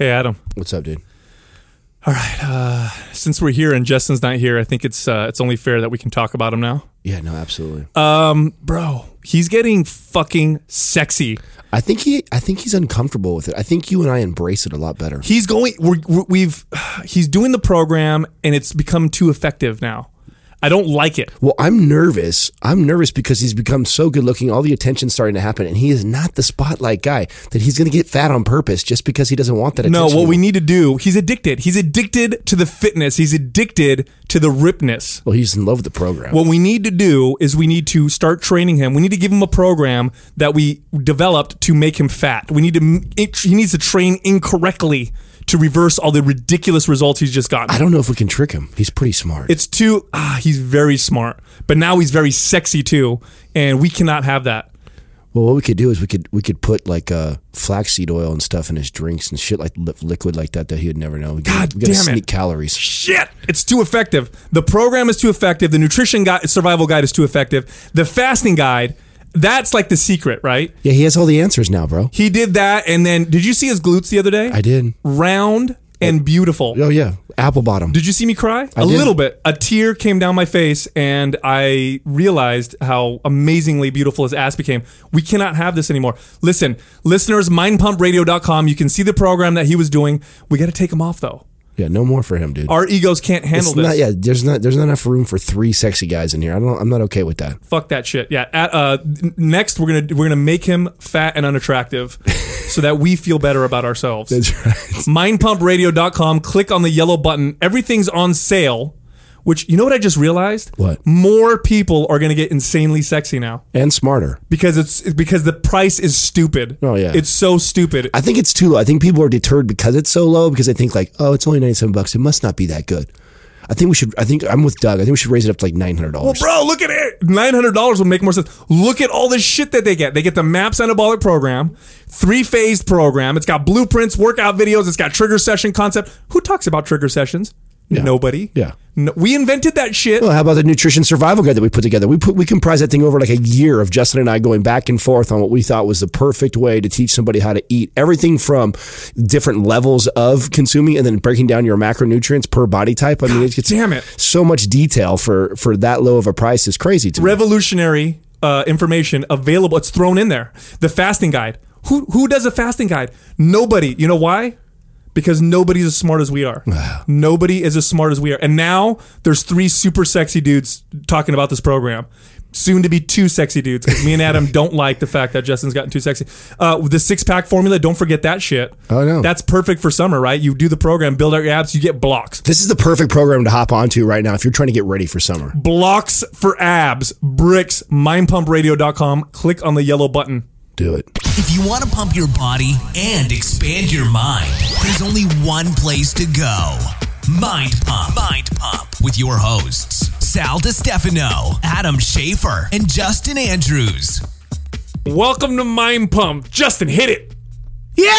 Hey, Adam. What's up, dude? All right. Uh, since we're here and Justin's not here, I think it's uh, it's only fair that we can talk about him now. Yeah, no, absolutely. Um, bro, he's getting fucking sexy. I think he, I think he's uncomfortable with it. I think you and I embrace it a lot better. He's going. We're, we've he's doing the program, and it's become too effective now. I don't like it. Well, I'm nervous. I'm nervous because he's become so good looking. All the attention's starting to happen, and he is not the spotlight guy. That he's going to get fat on purpose just because he doesn't want that No, attention. what we need to do. He's addicted. He's addicted to the fitness. He's addicted to the ripness. Well, he's in love with the program. What we need to do is we need to start training him. We need to give him a program that we developed to make him fat. We need to. He needs to train incorrectly to reverse all the ridiculous results he's just gotten. I don't know if we can trick him. He's pretty smart. It's too. Ah, he's very smart, but now he's very sexy too, and we cannot have that. well, what we could do is we could we could put like uh, flaxseed oil and stuff in his drinks and shit like li- liquid like that that he would never know. We God gotta, we gotta damn it. calories. Shit, it's too effective. The program is too effective. The nutrition guide, survival guide is too effective. The fasting guide, that's like the secret, right? Yeah, he has all the answers now, bro. He did that, and then did you see his glutes the other day? I did. Round and beautiful. Oh yeah, apple bottom. Did you see me cry? a did. little bit. A tear came down my face, and I realized how amazingly beautiful his ass became. We cannot have this anymore. Listen, listeners, mindpumpradio.com. You can see the program that he was doing. We got to take him off, though. Yeah, no more for him, dude. Our egos can't handle It's this. not. Yeah, there's not. There's not enough room for three sexy guys in here. I don't. I'm not okay with that. Fuck that shit. Yeah. At, uh, next, we're gonna we're gonna make him fat and unattractive, so that we feel better about ourselves. That's right. mindpumpradio.com. Click on the yellow button. Everything's on sale. Which you know what I just realized? What? More people are going to get insanely sexy now And smarter. because it's because the price is stupid. Oh, yeah. it's so stupid. I think it's too low. I think people are deterred because it's so low because they think like, oh, it's only 97 bucks. It must not be that good. I think we should. I think I'm with Doug. I think we should raise it up to like nine hundred dollars. Well, bro, look at it. Nine hundred dollars would make more sense. Look at all this shit that they get. They get the MAPS Anabolic Program, three phased program. It's got blueprints, workout videos. It's got trigger session concept. Who talks about trigger sessions? Nobody. Yeah. No, we invented that shit. Well, how about the nutrition survival guide that we put together? We put we comprised that thing over like a year of Justin and I going back and forth on what we thought was the perfect way to teach somebody how to eat. Everything from different levels of consuming and then breaking down your macronutrients per body type. I mean, it's damn it. so much detail for for that low of a price is crazy to me. revolutionary uh, information available. It's thrown in there. The fasting guide. Who who does a fasting guide? Nobody. You know why? Because nobody's as smart as we are. Nobody is as smart as we are. And now there's three super sexy dudes talking about this program. Soon to be two sexy dudes me and Adam don't like the fact that Justin's gotten too sexy. Uh, the six pack formula, don't forget that shit. Oh, no. That's perfect for summer, right? You do the program, build out your abs, you get blocks. This is the perfect program to hop onto right now if you're trying to get ready for summer. Blocks for abs, bricks, mindpumpradio.com. Click on the yellow button. Do it. If you want to pump your body and expand your mind, there's only one place to go. Mind Pump. Mind Pump with your hosts, Sal DiStefano, Adam Schafer, and Justin Andrews. Welcome to Mind Pump. Justin, hit it. Yeah!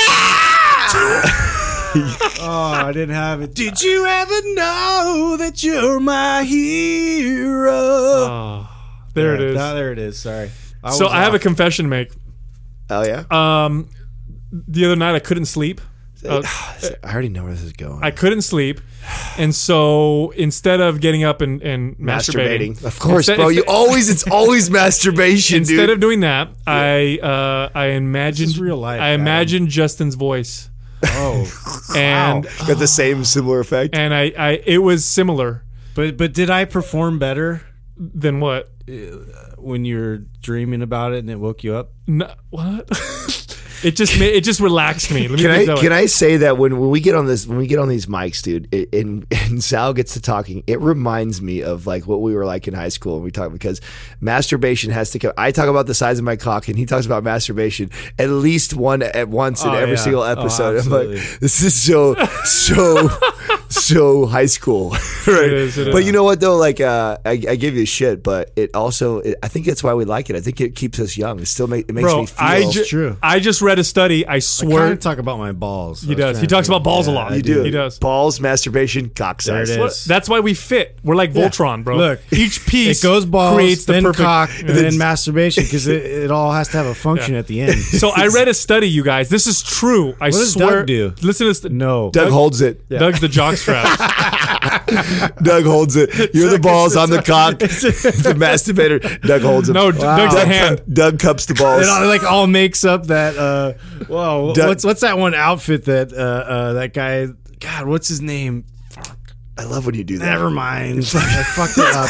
oh, I didn't have it. Did you ever know that you're my hero? There it is. Ah, there it is. Sorry. so was I have a confession to make. Oh yeah. Um, the other night I couldn't sleep. Uh, I already know where this is going. I couldn't sleep, and so instead of getting up and, and masturbating, Of course, Instead- bro. You always it's always masturbation, instead dude. of doing that, I uh, I imagined real life, I Adam. imagined Justin's voice, Oh, and Got the same similar effect. and I, I it was similar. but but did I perform better Than what? When you were dreaming about it and it woke you up? No, what? it just made, it just relaxed me. Let me Can I it that way. can I say that when, when we get on this when we get on these mics, dude, it, and and Sal gets to talking, it reminds me of like what we were like in high school when we talk because masturbation has to come. I talk about the size of my cock, and he talks about masturbation at least one at once in Oh, every yeah. single Oh, episode. I'm like, this is so so so high school, right? It is, it but is. you know what though? Like, uh, I, I give you shit, but it also, it, I think that's why we like it. I think it keeps us young. It still make, it makes Bro, me feel. I, ju- true. I just read a study. I I swear kind of talk about my balls. he does. He talks about balls a lot. you do. He does. balls, masturbation, cock size. is. What- That's why we fit. We're like Voltron, bro. Look, each piece It goes balls, creates the then perfect. cock, and then masturbation because it, it all has to have a function at the end. So I read a study, you guys. This is true. I does swear. Doug do? Listen to this. no, Doug holds it. Doug's the Doug holds it. You're the balls. I'm the cock. the masturbator. Doug holds it. no, Doug's the Doug, hand. Doug cups the balls. it all, like all makes up that. Uh, whoa, Doug- what's what's that one outfit that uh, uh, that guy? God, what's his name? I love when you do that. Never mind. I fucked it up.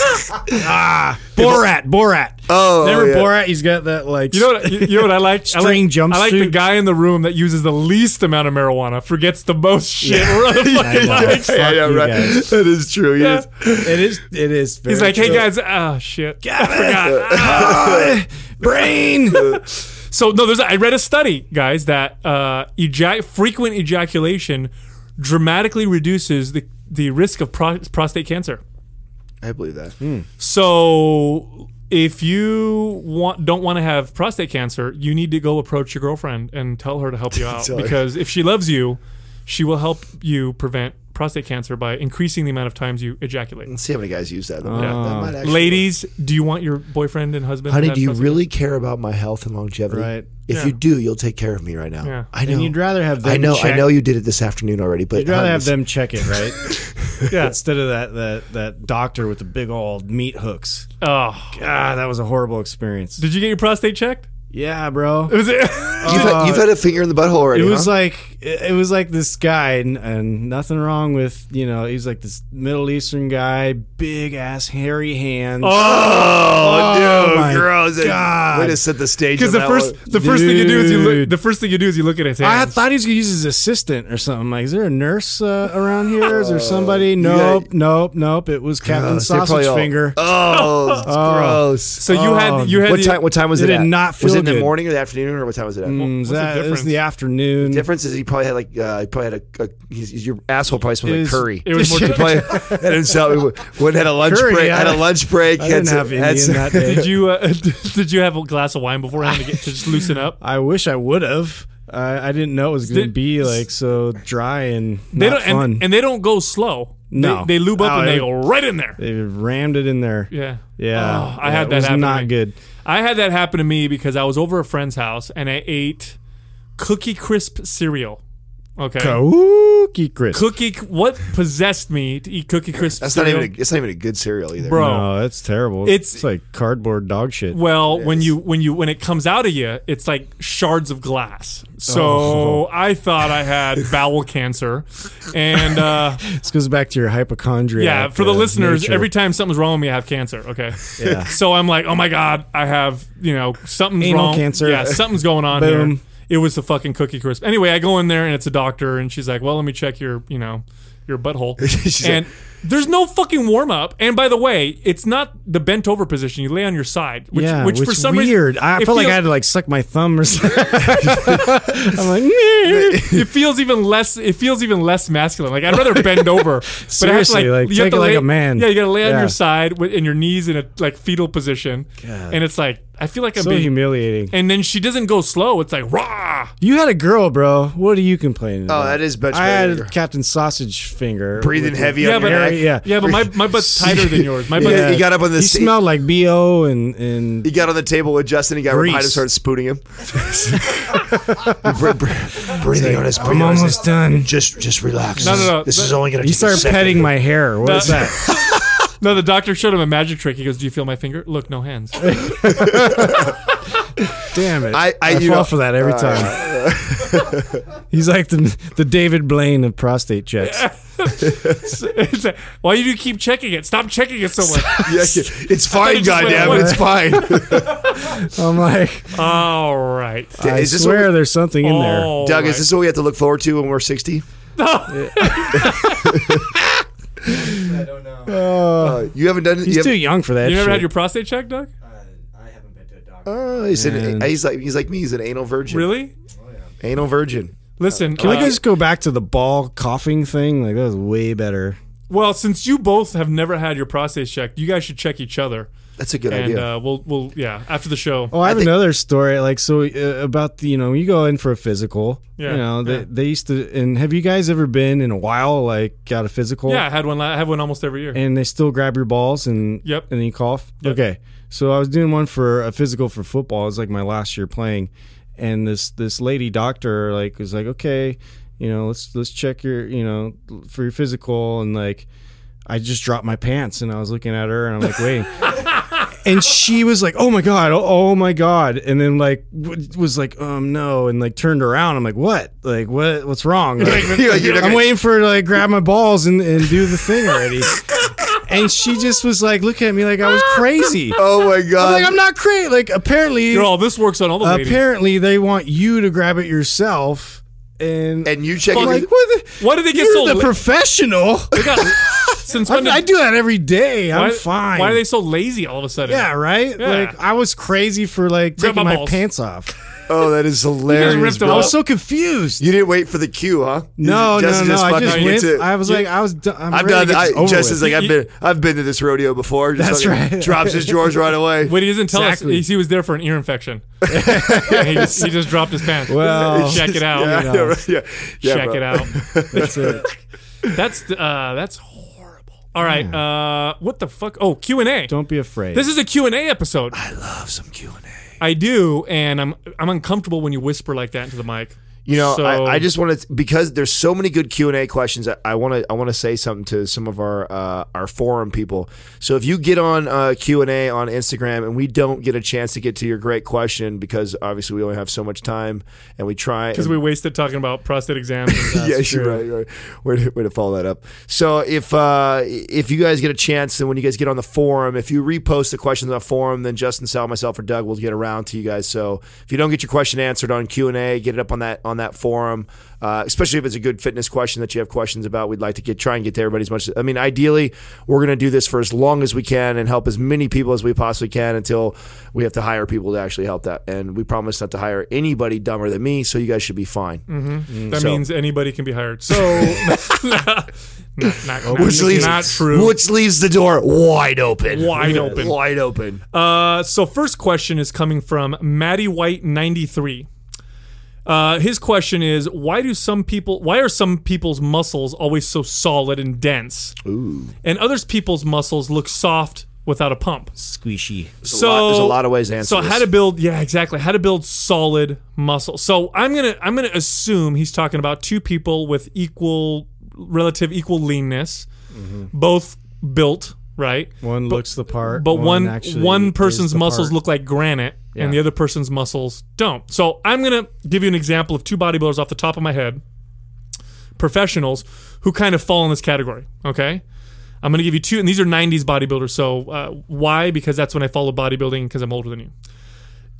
ah, Borat. Borat. Oh, Remember yeah. Borat? He's got that like. You know what? You, you know what I like? I String like, I like the guy in the room that uses the least amount of marijuana, forgets the most shit. We're on the fucking know. mic. Yeah, yeah, you right. guys. That is true. Yeah. Yes. it is. It is. Very He's like, hey true. guys, ah shit, I forgot. Ah, brain. So no, there's I read a study, guys, that uh, ejac- frequent ejaculation dramatically reduces the the risk of pro- prostate cancer. I believe that. Hmm. So if you want don't want to have prostate cancer, you need to go approach your girlfriend and tell her to help you out Tell her. because if she loves you, she will help you prevent prostate cancer by increasing the amount of times you ejaculate. Let's see how many guys use that. That might- that might actually Ladies, do you want your boyfriend and husband? to Honey, have do you prostate really care about my health and longevity? Right. If Yeah. you do, you'll take care of me right now. Yeah. I know. And you'd rather have them I know. check- I know you did it this afternoon already, but You'd rather honey, have them check it, right? Yeah. Instead of that that that doctor with the big old meat hooks. Oh, God, that was a horrible experience. did you get your prostate checked? Yeah, bro. Was it? You've, had, you've had uh, a finger in the butthole already. It was huh? like it was like this guy, and, and nothing wrong with you know he's like this Middle Eastern guy, big ass hairy hands. oh, dude, gross! God. Way to set the stage. Because the first one. the first thing you do is you look the first thing you do is you look at his hands. I thought he was gonna use his assistant or something. Like, is there a nurse uh, around here? Is there somebody? got- Nope, nope, nope. It was Captain Gross. Sausage all- Finger. Oh, it's gross. so you had you had What the- time? What time was It it? did at? not Was feel it in the morning or the afternoon, or what time was it at? Mm, the that, it was the afternoon. difference is he probably had like uh, he probably had a, a he's, your asshole probably smelled It like was- curry. it was more- he probably had himself went had a lunch Curry, break I- had a lunch break. I had didn't some- have had Indian some- that day. Did you uh, did you have a glass of wine beforehand to get to just loosen up? I wish I would have. I, I didn't know it was going to Did- be like so dry and They not don't fun. and, and they don't go slow. No. they, they lube up Oh, and they it- go right in there. they rammed it in there. Yeah, Yeah, Oh, I Yeah, had it that was happen to not me. good. I had that happen to me because I was over a friend's house and I ate Cookie Crisp cereal. Okay. Cookie crisp. Cookie. What possessed me to eat Cookie Crisp That's not even a, it's not even a good cereal either. Bro. No, that's terrible. It's- It's, like cardboard dog shit. Well, when you when you when it comes out of you, it's like shards of glass. So Oh. I thought I had bowel cancer, and uh, this goes back to your hypochondria. yeah, for the uh, listeners, nature. every time something's wrong with me, I have cancer. Okay, Yeah. So I'm like, oh my god, I have you know something's Anal wrong. cancer. Yeah, something's going on Boom. here. It was the fucking cookie crisp. Anyway, I go in there and it's a doctor, and she's like, well, let me check your you know your butthole, She's and. There's no fucking warm up, and by the way, it's not the bent over position. You lay on your side, which, yeah, which, which for some weird. reason I felt like I had to like suck my thumb or something. I'm like, it feels even less. It feels even less masculine. Like I'd rather bend over. but I have to, Seriously, like, you have to it like lay- a man. Yeah, you gotta lay on your side with in your knees in a like fetal position, God. and it's like I feel like I'm so being. humiliating. and then she doesn't go slow. It's like rah. You had a girl, bro. What are you complaining oh, about? Oh, that is much I had better. a Captain Sausage finger. Breathing heavy Yeah, on but your neck. yeah. Yeah, but my, my butt's tighter than yours. My butt. Yeah. He got up on the He sta- smelled like bo and and He got on the table with Justin. He got right behind him, Grease. started spooning him. Br- br- breathing on his. I'm breathing on his- almost done. Just, just relax. No, no, no. This But- is only gonna. You take start petting my hair. What is that? No, the doctor showed him a magic trick. He goes, "Do you feel my finger? Look, no hands." Damn it! I- I- you fall know- for that every uh, time. He's like the the David Blaine of prostate checks. It's like, Why do you keep checking it? Stop checking it so much. Yeah, it's fine, it goddamn, it, it's fine. I'm like, All right. I Is this swear what- there's something in there. Doug, right. is this what we have to look forward to when we're sixty? I don't know. Uh, you haven't done it. He's you too haven't- young for that. You never shit. had your prostate checked, Doug? I haven't been to a doctor. Oh, he's, an, he's like he's like me. He's an anal virgin. Really? Anal virgin. Listen, Can we uh, just go back to the ball coughing thing? Like that was way better. well, since you both have never had your prostate checked, you guys should check each other. That's a good and idea. uh, we'll we'll yeah after the show. Oh, I have think- another story. Like so uh, about the you know you go in for a physical. Yeah, You know they yeah. they used to. And have you guys ever been in a while like got a physical? Yeah, I had one. I have one almost every year. And they still grab your balls and Yep. and then you cough. Yep. Okay. So I was doing one for a physical for football. It was like my last year playing, and this this lady doctor like was like, okay, you know, let's let's check your you know for your physical and like. I just dropped my pants and I was looking at her and I'm like, wait. and she was like, "Oh my god, oh, oh my god," and then like w- was like, "Um, no," and like turned around. I'm like, "What? Like what? What's wrong?" Like, You're like, you're I'm gonna- waiting for her to like grab my balls and, and do the thing already. and she just was like looking at me like I was crazy. oh my god! I'm like, I'm not crazy. Like apparently, Girl, this works on all the ladies. apparently they want you to grab it yourself. And, and you check I'm like, what? The, Why did they get you're so the la- professional. They got since I, when did, I do that every day. I'm why, fine. Why are they so lazy all of a sudden? Yeah, right. Yeah. Like I was crazy for like Grab taking my my pants off. oh, that is hilarious. ripped them bro. I was so confused. You didn't wait for the cue, huh? no, You no, just- no. just I just went. to- I was like, I was. Done. I'm I've ready done. to get I, this over Justin's with. like I've been. I've been to this rodeo before. Just That's fucking right. Drops his drawers right away. But he doesn't tell Exactly. us. He, he was there for an ear infection. And he, just, he just dropped his pants. Well, check it out. Yeah, you know. yeah, yeah, yeah, check bro. it out. That's it. That's uh, that's horrible. All right. Uh, what the fuck? Oh, Q and A. Don't be afraid. This is a Q and A episode. I love some Q and A. I do, and I'm I'm uncomfortable when you whisper like that into the mic. You know, So- I, I just want to because there's so many good Q and A questions. I want to I want to say something to some of our uh, our forum people. So if you get on uh, Q and A on Instagram and we don't get a chance to get to your great question because obviously we only have so much time and we try because we wasted talking about prostate exams. And yes, you're right. You're right. Way to, way to follow that up. So if uh, if you guys get a chance, then when you guys get on the forum, if you repost the questions on the forum, then Justin, Sal, myself, or Doug will get around to you guys. So if you don't get your question answered on Q and A, get it up on that on that forum. Uh, especially if it's a good fitness question that you have questions about, we'd like to get try and get to everybody as much. I mean, ideally, we're going to do this for as long as we can and help as many people as we possibly can until we have to hire people to actually help that. And we promise not to hire anybody dumber than me, so you guys should be fine. that So- means anybody can be hired. So, not, not, not, which leaves not true. Which leaves the door wide open. Wide open. Wide open. Uh, so first question is coming from Maddie White ninety three. Uh, his question is why do some people why are some people's muscles always so solid and dense, Ooh. and others people's muscles look soft without a pump? squishy. so lot- there's a lot of ways to answer So how to build? Yeah, exactly. How to build solid muscle. So I'm gonna I'm gonna assume he's talking about two people with equal relative equal leanness, both built right. One looks the part, But one actually one is person's muscles part. look like granite, and the other person's muscles don't. So I'm gonna give you an example of two bodybuilders off the top of my head, professionals who kind of fall in this category. Okay, I'm gonna give you two, and these are '90s bodybuilders. So uh, why? Because that's when I followed bodybuilding because I'm older than you.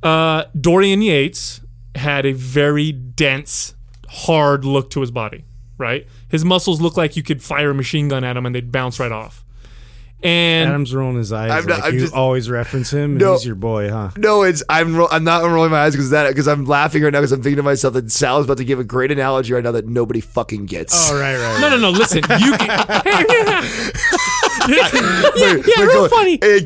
Uh, Dorian Yates had a very dense, hard look to his body. Right, his muscles look like you could fire a machine gun at him and they'd bounce right off. And Adam's rolling his eyes. I'm not- like I'm you just- always reference him. And No. he's your boy, huh? No, it's I'm ro- I'm not rolling my eyes because that because I'm laughing right now because I'm thinking to myself that Sal is about to give a great analogy right now that nobody fucking gets. Oh, right, right. No, no, no. Listen, you can. Wait, yeah, wait, real go- funny. Hey,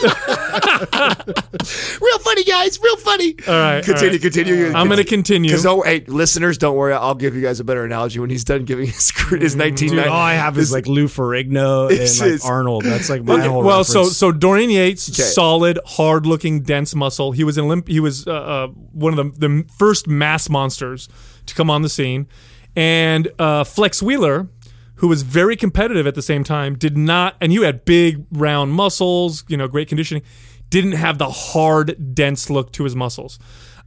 real funny, guys. Real funny. All right, Continue, all right. continue. I'm going to continue. Because don't, hey, listeners, don't worry. I'll give you guys a better analogy when he's done giving his his 1990. Dude, all I have is like Lou Ferrigno and like Arnold. That's like my Okay, whole well, so reference. so Dorian Yates, Okay. solid, hard-looking, dense muscle. He was in Olymp- He was uh, uh, one of the the first mass monsters to come on the scene, and uh, Flex Wheeler, who was very competitive at the same time, did not. And you had big, round muscles, you know, great conditioning. Didn't have the hard, dense look to his muscles.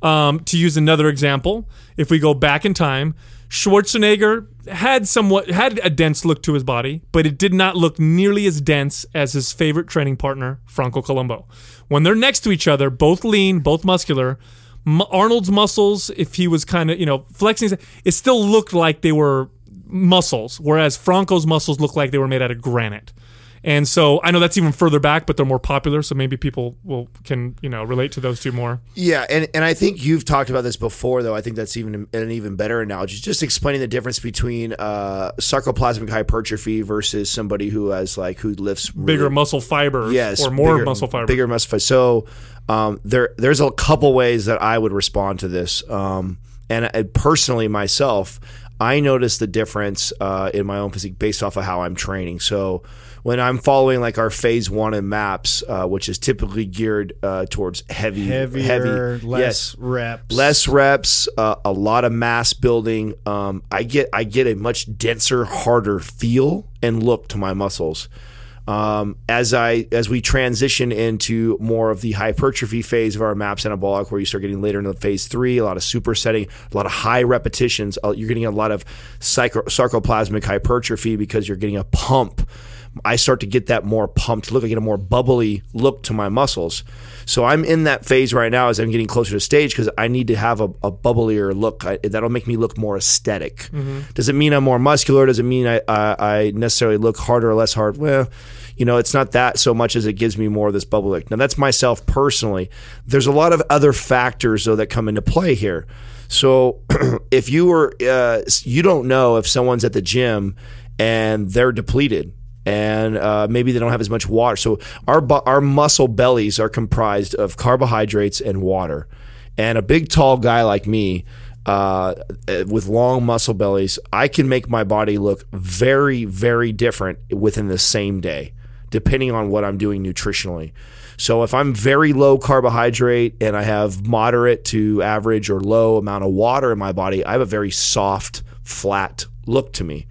Um, to use another example, if we go back in time, Schwarzenegger had somewhat had a dense look to his body, but it did not look nearly as dense as his favorite training partner, Franco Columbu. When they're next to each other, both lean, both muscular, Arnold's muscles, if he was kind of you know flexing, it still looked like they were muscles, whereas Franco's muscles look like they were made out of granite. And so I know that's even further back, but they're more popular. So maybe people will can you know relate to those two more. Yeah, and, and I think you've talked about this before, though. I think that's even an even better analogy. Just explaining the difference between uh, sarcoplasmic hypertrophy versus somebody who has like who lifts Bigger really- muscle fibers, yes, or more bigger- muscle fiber. bigger muscle fiber. So um, there, there's a couple ways that I would respond to this. Um, and I, personally, myself, I notice the difference uh, in my own physique based off of how I'm training. So when I'm following like our phase one in maps, uh, which is typically geared uh, towards heavy, Heavier, heavy, less yes, reps. less reps, uh, a lot of mass building. Um, I get I get a much denser, harder feel and look to my muscles. Um, as I as we transition into more of the hypertrophy phase of our maps anabolic, where you start getting later into phase three, a lot of supersetting, a lot of high repetitions. Uh, you're getting a lot of psycho- sarcoplasmic hypertrophy because you're getting a pump. I start to get that more pumped look. I get a more bubbly look to my muscles. So I'm in that phase right now as I'm getting closer to stage because I need to have a, a bubblier look. I, that'll make me look more aesthetic. Does it mean I'm more muscular? Does it mean I, I, I necessarily look harder or less hard? Well, you know, it's not that so much as it gives me more of this bubble look. Now that's myself personally. There's a lot of other factors though that come into play here. So if you were, uh, you don't know if someone's at the gym and they're depleted and uh, maybe they don't have as much water. So our bu- our muscle bellies are comprised of carbohydrates and water. And a big tall guy like me, uh, uh, with long muscle bellies, I can make my body look very very different within the same day, depending on what I'm doing nutritionally. So if I'm very low carbohydrate and I have moderate to average or low amount of water in my body, I have a very soft, flat look to me.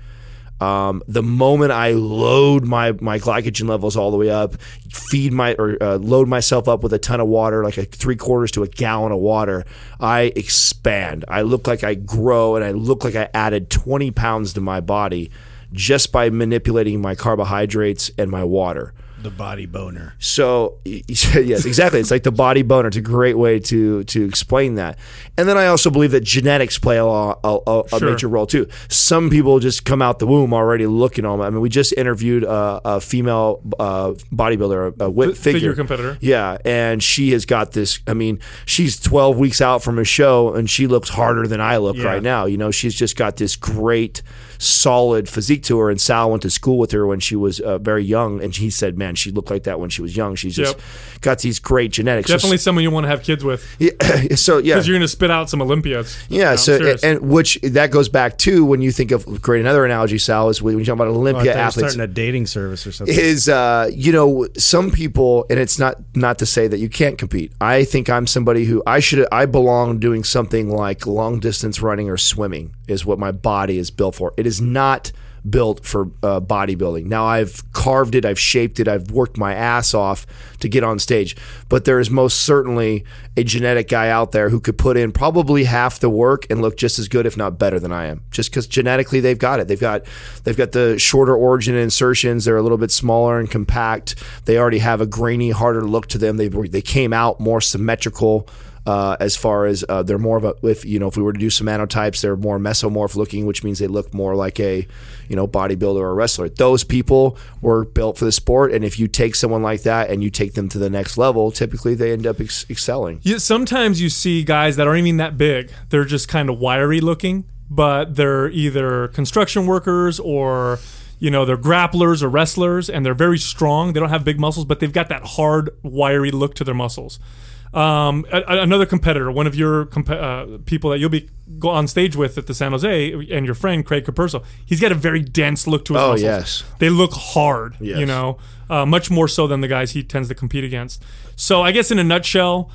Um, the moment I load my my glycogen levels all the way up, feed my or uh, load myself up with a ton of water, like a three quarters to a gallon of water, I expand. I look like I grow, and I look like I added twenty pounds to my body just by manipulating my carbohydrates and my water. The body boner. So yes, exactly. It's like the body boner. It's a great way to to explain that. And then I also believe that genetics play a, a, a, a Sure. major role too. Some people just come out the womb already looking on. I mean, we just interviewed a, a female uh, bodybuilder, a whip F- figure figure competitor. Yeah, and she has got this. I mean, she's 12 weeks out from a show, and she looks harder than I look Yeah. right now. You know, she's just got this great, solid physique to her. And Sal went to school with her when she was uh, very young, and he said, "Man, she looked like that when she was young. She's just Yep. got these great genetics." So- Definitely someone you want to have kids with yeah, so yeah, because you're going to spit out some Olympiads. yeah. No, so serious. and which that goes back to when you think of great another analogy, Sal, is when you talk about Oh, I Olympia thought athletes. starting a dating service or something. is uh, you know some people and it's not not to say that you can't compete i think i'm somebody who i should i belong doing something like long distance running or swimming is what my body is built for it is not built for uh, bodybuilding. Now i've carved it i've shaped it i've worked my ass off to get on stage but there is most certainly a genetic guy out there who could put in probably half the work and look just as good if not better than i am just because genetically they've got it. They've got they've got the shorter origin insertions they're a little bit smaller and compact they already have a grainy harder look to them they they came out more symmetrical uh, as far as uh, they're more of a if you know if we were to do some somatotypes they're more mesomorph looking which means they look more like a you know bodybuilder or wrestler those people were built for the sport and if you take someone like that and you take them to the next level typically they end up ex- excelling Yeah, sometimes you see guys that aren't even that big. They're just kind of wiry looking, but they're either construction workers or you know they're grapplers or wrestlers, and they're very strong. They don't have big muscles, but they've got that hard, wiry look to their muscles. Um, a- a- another competitor, one of your comp- uh, people that you'll be go on stage with at the San Jose, and your friend Craig Capurso, he's got a very dense look to his Oh, muscles. yes. they look hard. Yes. You know, uh, much more so than the guys he tends to compete against. So I guess in a nutshell,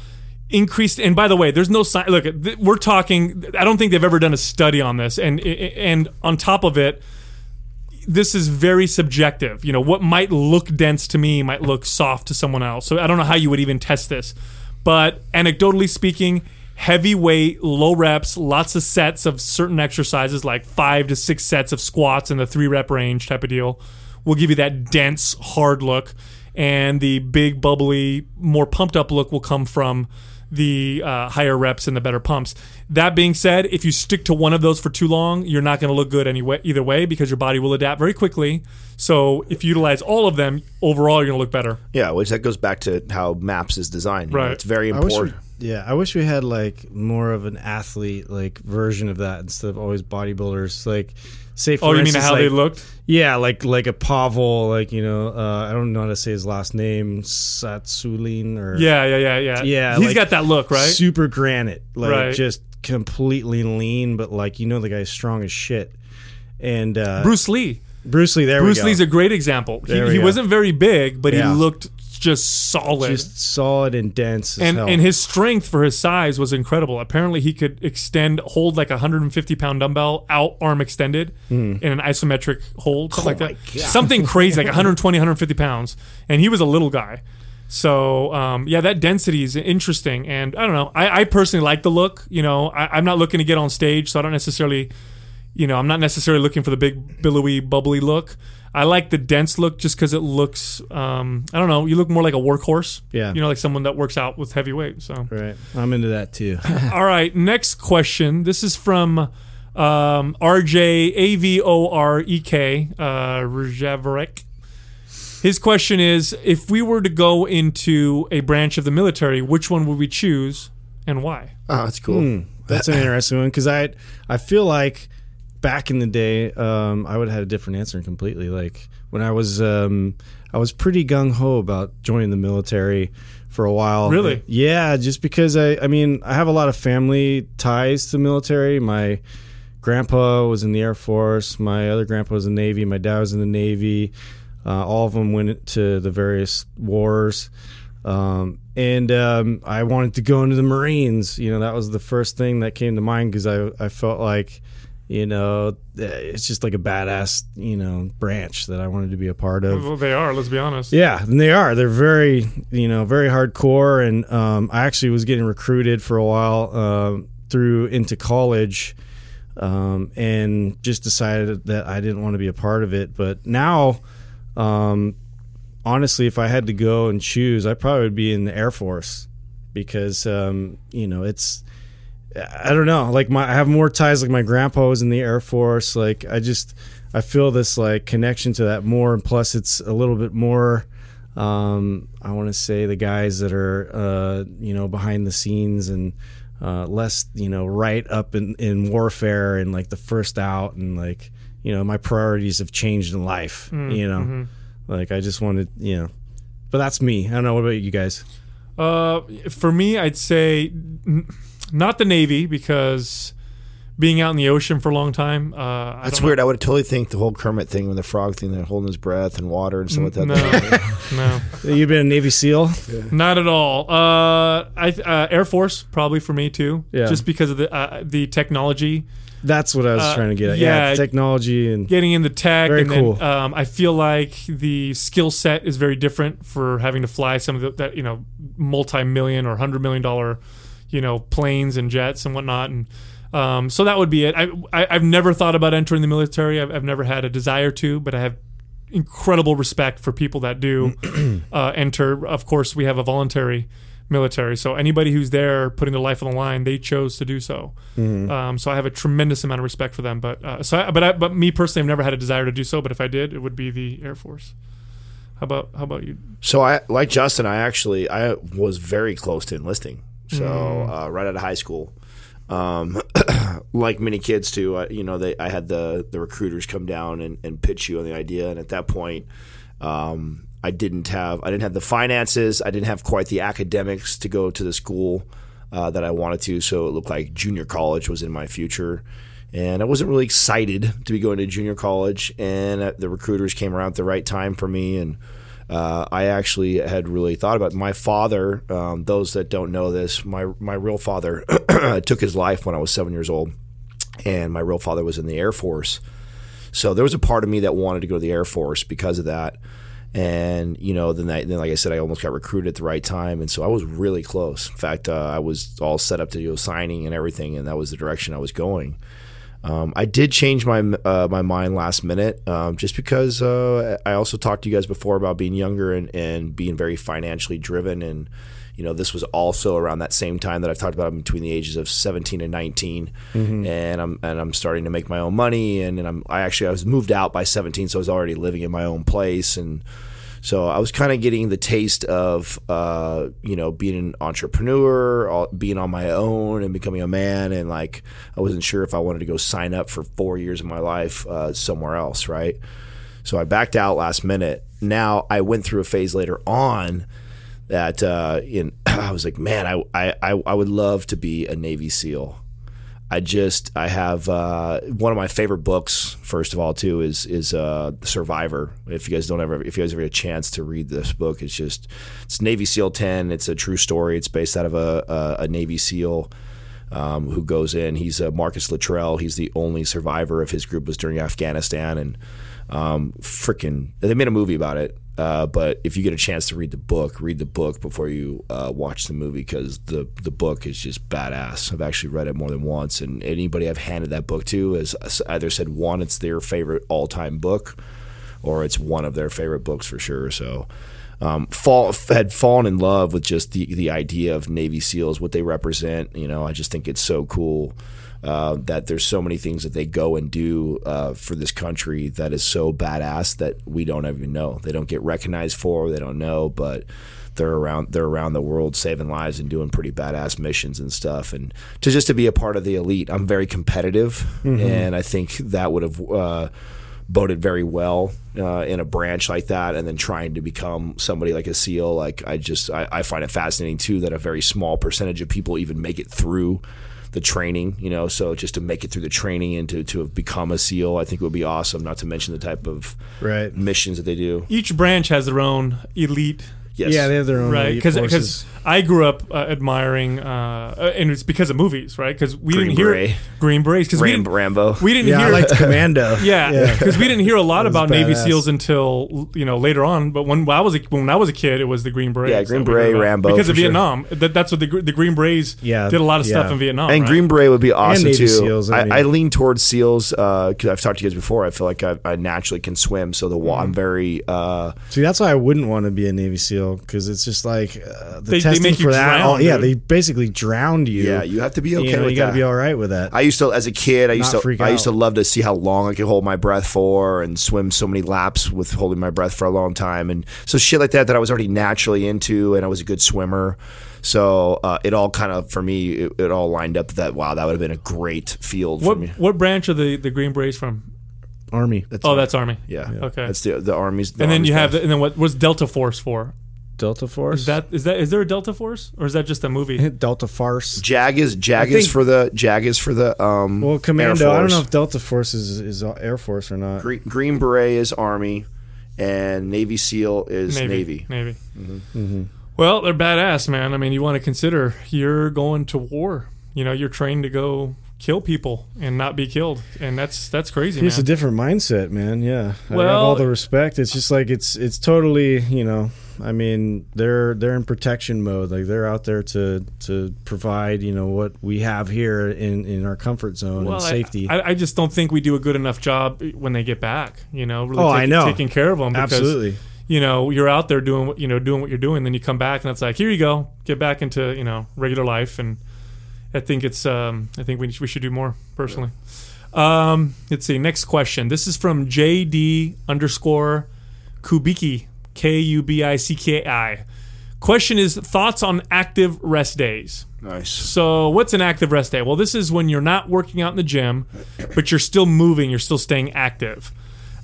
increased. And by the way, there's no sign. Look, th- we're talking. I don't think they've ever done a study on this. And and on top of it, this is very subjective. You know, what might look dense to me might look soft to someone else. So I don't know how you would even test this. But anecdotally speaking, heavy weight, low reps, lots of sets of certain exercises, like five to six sets of squats in the three rep range type of deal, will give you that dense, hard look. And the big, bubbly, more pumped up look will come from the uh, higher reps and the better pumps. That being said, if you stick to one of those for too long, you're not going to look good anyway either way because your body will adapt very quickly. So if you utilize all of them, overall you're going to look better. Yeah, which that goes back to how MAPS is designed. You know, Right. it's very I we, important. yeah, I wish we had like more of an athlete like version of that instead of always bodybuilders. Like, say for Oh, you mean how like, they looked? Yeah, like like a Pavel, like you know, uh, I don't know how to say his last name, Satsulin or Yeah, yeah, yeah, yeah. Yeah, He's like got that look, right? super granite, like Right. just completely lean, but like you know the guy's strong as shit. And uh, Bruce Lee. Bruce Lee, there Bruce we go. Lee's a great example. He, There he go. wasn't very big, but Yeah. he looked just solid. just solid and dense as and hell. and his strength for his size was incredible. Apparently, he could extend hold like a 150 pound dumbbell out arm extended Hmm. in an isometric hold, something Oh like that. Something crazy, like 120, 150 pounds, and he was a little guy. So um, yeah, that density is interesting, and I don't know. I, I personally like the look. You know, I, I'm not looking to get on stage, so I don't necessarily, you know, I'm not necessarily looking for the big billowy, bubbly look. I like the dense look just because it looks. Um, I don't know. You look more like a workhorse. Yeah. You know, like someone that works out with heavy weight. So. right, I'm into that too. All right, next question. This is from um, RJ A V O R E K uh, Rjavarek. His question is: If we were to go into a branch of the military, which one would we choose, and why? Oh, that's cool. Hmm, that's an interesting one because I I feel like back in the day um, I would have had a different answer completely. Like when I was um, I was pretty gung ho about joining the military for a while. Really? Yeah, just because I I mean I have a lot of family ties to the military. My grandpa was in the Air Force. My other grandpa was in the Navy. My dad was in the Navy. Uh, all of them went to the various wars. Um, and um, I wanted to go into the Marines. You know, that was the first thing that came to mind because I, I felt like, you know, it's just like a badass, you know, branch that I wanted to be a part of. Well, they are. Let's be honest. Yeah, and they are. They're very, you know, very hardcore. And um, I actually was getting recruited for a while um through into college, um, and just decided that I didn't want to be a part of it. But now, um, honestly, if I had to go and choose, I probably would be in the Air Force because, um, you know, it's. I don't know. Like my, I have more ties. Like my grandpa was in the Air Force. Like I just, I feel this like connection to that more, and plus it's a little bit more. Um, I want to say the guys that are, uh, you know, behind the scenes and uh, less, you know, right up in, in warfare and like the first out and like, you know, my priorities have changed in life. You know, like I just wanted, you know, but that's me. I don't know. What about you guys? Uh, for me, I'd say not the Navy because being out in the ocean for a long time. Uh, That's don't know. weird. I would totally think the whole Kermit thing with the frog thing, that holding his breath and water and stuff like that. No, no. You've been a Navy SEAL. Not at all. Uh, I uh, Air Force probably for me too. Yeah. Just because of the uh, the technology, That's what I was Uh, trying to get at. yeah. Yeah, technology and getting in the tech, Very and cool. then um, I feel like the skill set is very different for having to fly some of the, that you know multi million or hundred million dollar you know planes and jets and whatnot and. Um, so that would be it. I, I I've never thought about entering the military. I've, I've never had a desire to, but I have incredible respect for people that do uh, enter. Of course, we have a voluntary military, so anybody who's there putting their life on the line, they chose to do so. Um, so I have a tremendous amount of respect for them. But uh, so, I, but I, but me personally, I've never had a desire to do so. But if I did, it would be the Air Force. How about how about you? So I like Justin. I actually I was very close to enlisting. So uh, right out of high school, um, like many kids too. I, you know, they I had the the recruiters come down and, and pitch you on the idea, and at that point, um, I didn't have I didn't have the finances. I didn't have quite the academics to go to the school uh, that I wanted to. So it looked like junior college was in my future. And I wasn't really excited to be going to junior college, and uh, the recruiters came around at the right time for me, and uh, I actually had really thought about it. my father. Um, those that don't know this, my my real father took his life when I was seven years old, and my real father was in the Air Force. So there was a part of me that wanted to go to the Air Force because of that. And you know, then, I, then like I said, I almost got recruited at the right time, and so I was really close. In fact, uh, I was all set up to do a signing and everything, and that was the direction I was going. Um, I did change my uh, my mind last minute, um, just because uh, I also talked to you guys before about being younger and, and being very financially driven, and you know, this was also around that same time that I've talked about between the ages of 17 and 19, and I'm and I'm starting to make my own money, and, and I'm I actually I was moved out by 17, so I was already living in my own place, and so I was kind of getting the taste of, uh, you know, being an entrepreneur, all- being on my own, and becoming a man. And like, I wasn't sure if I wanted to go sign up for four years of my life uh, somewhere else, right? So I backed out last minute. Now I went through a phase later on that uh, in I was like, man, I, I I would love to be a Navy SEAL. I just I have uh, one of my favorite books. First of all, too, is is uh, Survivor. If you guys don't ever, if you guys ever get a chance to read this book, it's just it's Navy SEAL ten. It's a true story. It's based out of a a, a Navy SEAL um, who goes in. He's uh, Marcus Luttrell. He's the only survivor of his group was during Afghanistan, and um, freaking they made a movie about it. Uh, but if you get a chance to read the book, read the book before you uh, watch the movie because the the book is just badass. I've actually read it more than once, and anybody I've handed that book to has either said one, it's their favorite all time book, or it's one of their favorite books for sure. So, um, fall had fallen in love with just the the idea of Navy SEALs, what they represent. You know, I just think it's so cool. Uh, that there's so many things that they go and do uh, for this country that is so badass that we don't even know. They don't get recognized for. They don't know, but they're around. They're around the world saving lives and doing pretty badass missions and stuff. And to just to be a part of the elite, I'm very competitive, and I think that would have. Uh, boded very well uh, in a branch like that and then trying to become somebody like a seal like i just I, I find it fascinating too that a very small percentage of people even make it through the training you know so just to make it through the training and to, to have become a seal i think it would be awesome not to mention the type of Right. missions that they do Each branch has their own elite yes Yeah, they have their own right? elite Because forces. I grew up uh, admiring, uh, uh, and it's because of movies, right? Because we Green didn't hear Green Berets because we didn't, rambo we didn't Yeah, I hear. liked Commando. yeah, because we didn't hear a lot That was about Navy badass. SEAls until you know later on. But when I was a, when I was a kid, it was the Green Berets. Yeah, Green that Beret. Rambo, because of sure. Vietnam. That, that's what the the Green Berets Yeah, did a lot of stuff in Vietnam. and right? Green Beret would be awesome Navy too. SEAls, I I, mean. I lean towards SEAls because I've talked to you guys before. I feel like I, I naturally can swim, so the wa- I'm very uh, See, that's why I wouldn't want to be a Navy SEAL because it's just like uh, the They- they testing make you for that. drown, all- yeah, they basically drowned you. yeah. You have to be okay you know, with you got to that. be all right with that. I used to, as a kid, I used Not to, freak I used to love to see how long I could hold my breath for, and swim so many laps with holding my breath for a long time, and so shit like that that I was already naturally into, and I was a good swimmer. So uh, it all kind of for me, it, it all lined up that wow, that would have been a great field for what me. what branch are the the Green Berets from? Army, That's Oh, that's Army. yeah, Okay. That's the the armies. The and then armies you have, the, and then what was Delta Force for? Delta Force. Is that is that is there a Delta Force or is that just a movie? Delta Farce? Jag is Jag I is for the Jag is for the um Well, Air Commando. I don't Force. know if Delta Force is is Air Force or not. Green, Green Beret is Army, and Navy SEAL is Navy. Navy. Navy. Well, they're badass, man. I mean, you want to consider you're going to war. You know, you're trained to go kill people and not be killed, and that's that's crazy, It's a man. different mindset, man. Yeah, I have Well- all the respect. It's just like it's it's totally you know. I mean, they're they're in protection mode. Like they're out there to to provide you know what we have here in in our comfort zone Well, and safety. I, I just don't think we do a good enough job when they get back. You know, really Oh, take- I know. taking care of them. Because, Absolutely. You know, you're out there doing what you know doing what you're doing, then you come back and it's like, here you go, get back into you know regular life. And I think it's um, I think we we should do more personally. Um, let's see. Next question. This is from JD underscore Kubicki K U B I C K I. Question is thoughts on active rest days. Nice. So, what's an active rest day? Well, this is when you're not working out in the gym, but you're still moving, you're still staying active.